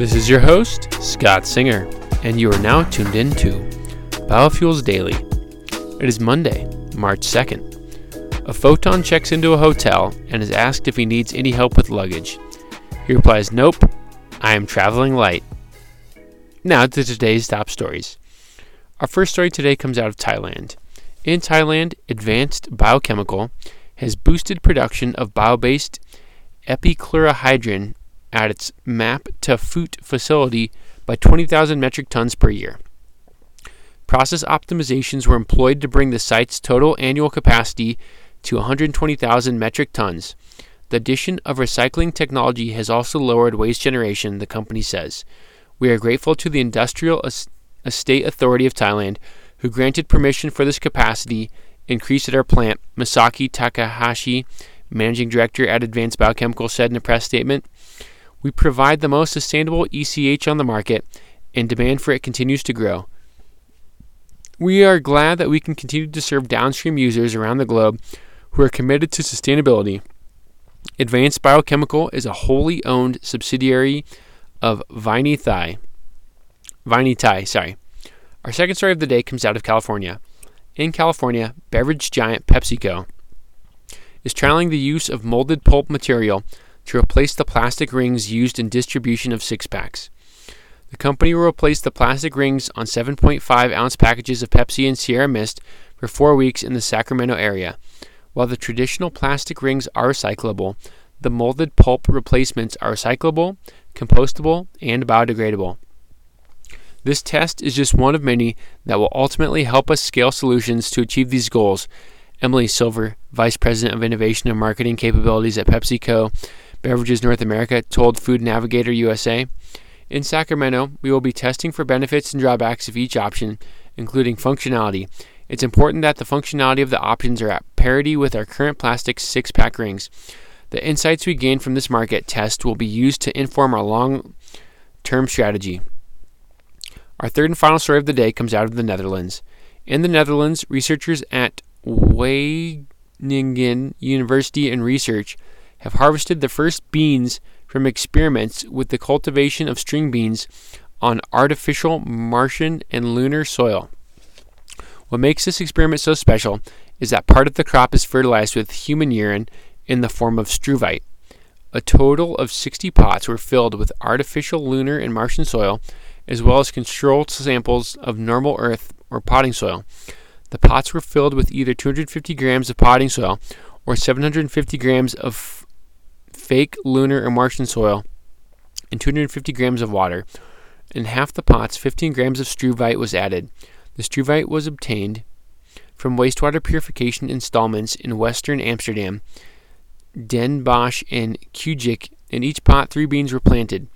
This is your host, Scott Singer, and you are now tuned in to Biofuels Daily. It is Monday, March 2nd. A photon checks into a hotel and is asked if he needs any help with luggage. He replies, Nope, I am traveling light. Now to today's top stories. Our first story today comes out of Thailand. In Thailand, Advanced Biochemical has boosted production of bio based epichlorohydrin at its Map Ta Phut facility by 20,000 metric tons per year. Process optimizations were employed to bring the site's total annual capacity to 120,000 metric tons. The addition of recycling technology has also lowered waste generation, the company says. We are grateful to the Industrial Estate Authority of Thailand, who granted permission for this capacity increase at our plant, Masaki Takahashi, managing director at Advanced Biochemical, said in a press statement. We provide the most sustainable ECH on the market, and demand for it continues to grow. We are glad that we can continue to serve downstream users around the globe who are committed to sustainability. Advanced Biochemical is a wholly owned subsidiary of Vinythai. Viney Thai, sorry. Our second story of the day comes out of California. In California, beverage giant PepsiCo is trialing the use of molded pulp material to replace the plastic rings used in distribution of six packs. The company will replace the plastic rings on 7.5 ounce packages of Pepsi and Sierra Mist for four weeks in the Sacramento area. While the traditional plastic rings are recyclable, the molded pulp replacements are recyclable, compostable, and biodegradable. This test is just one of many that will ultimately help us scale solutions to achieve these goals. Emily Silver, Vice President of Innovation and Marketing Capabilities at PepsiCo, Beverages North America told Food Navigator USA. In Sacramento, we will be testing for benefits and drawbacks of each option, including functionality. It's important that the functionality of the options are at parity with our current plastic six pack rings. The insights we gain from this market test will be used to inform our long term strategy. Our third and final story of the day comes out of the Netherlands. In the Netherlands, researchers at Wageningen University and Research have harvested the first beans from experiments with the cultivation of string beans on artificial Martian and lunar soil. What makes this experiment so special is that part of the crop is fertilized with human urine in the form of struvite. A total of 60 pots were filled with artificial lunar and Martian soil, as well as controlled samples of normal earth or potting soil. The pots were filled with either 250 grams of potting soil or 750 grams of fake lunar or Martian soil, and 250 grams of water. In half the pots, 15 grams of struvite was added. The struvite was obtained from wastewater purification installments in western Amsterdam, Den Bosch, and Cuijk. In each pot, three beans were planted.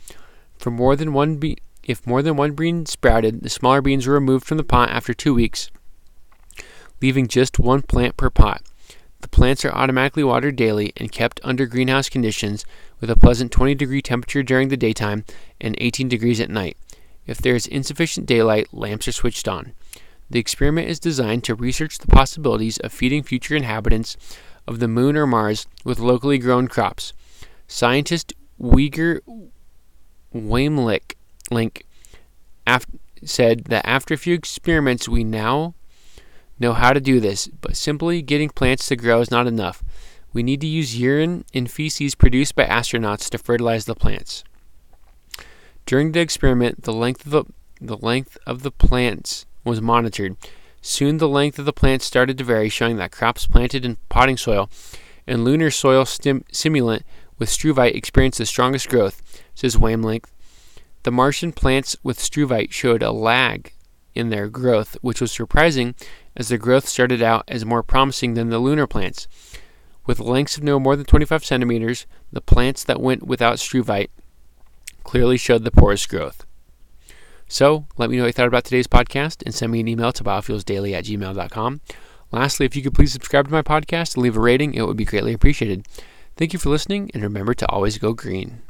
For more than one be- if more than one bean sprouted, the smaller beans were removed from the pot after two weeks, leaving just one plant per pot. The plants are automatically watered daily and kept under greenhouse conditions with a pleasant 20 degree temperature during the daytime and 18 degrees at night. If there is insufficient daylight, lamps are switched on. The experiment is designed to research the possibilities of feeding future inhabitants of the moon or Mars with locally grown crops. Scientist Wieger Wamelink Link af- said that after a few experiments, we now know how to do this, but simply getting plants to grow is not enough. We need to use urine and feces produced by astronauts to fertilize the plants. During the experiment, the length of the, the length of the plants was monitored. Soon the length of the plants started to vary, showing that crops planted in potting soil and lunar soil stim- simulant with struvite experienced the strongest growth, says Wamelink. The Martian plants with struvite showed a lag in their growth, which was surprising as their growth started out as more promising than the lunar plants. With lengths of no more than 25 centimeters, the plants that went without struvite clearly showed the poorest growth. So, let me know what you thought about today's podcast and send me an email to biofuelsdaily at gmail.com. Lastly, if you could please subscribe to my podcast and leave a rating, it would be greatly appreciated. Thank you for listening, and remember to always go green.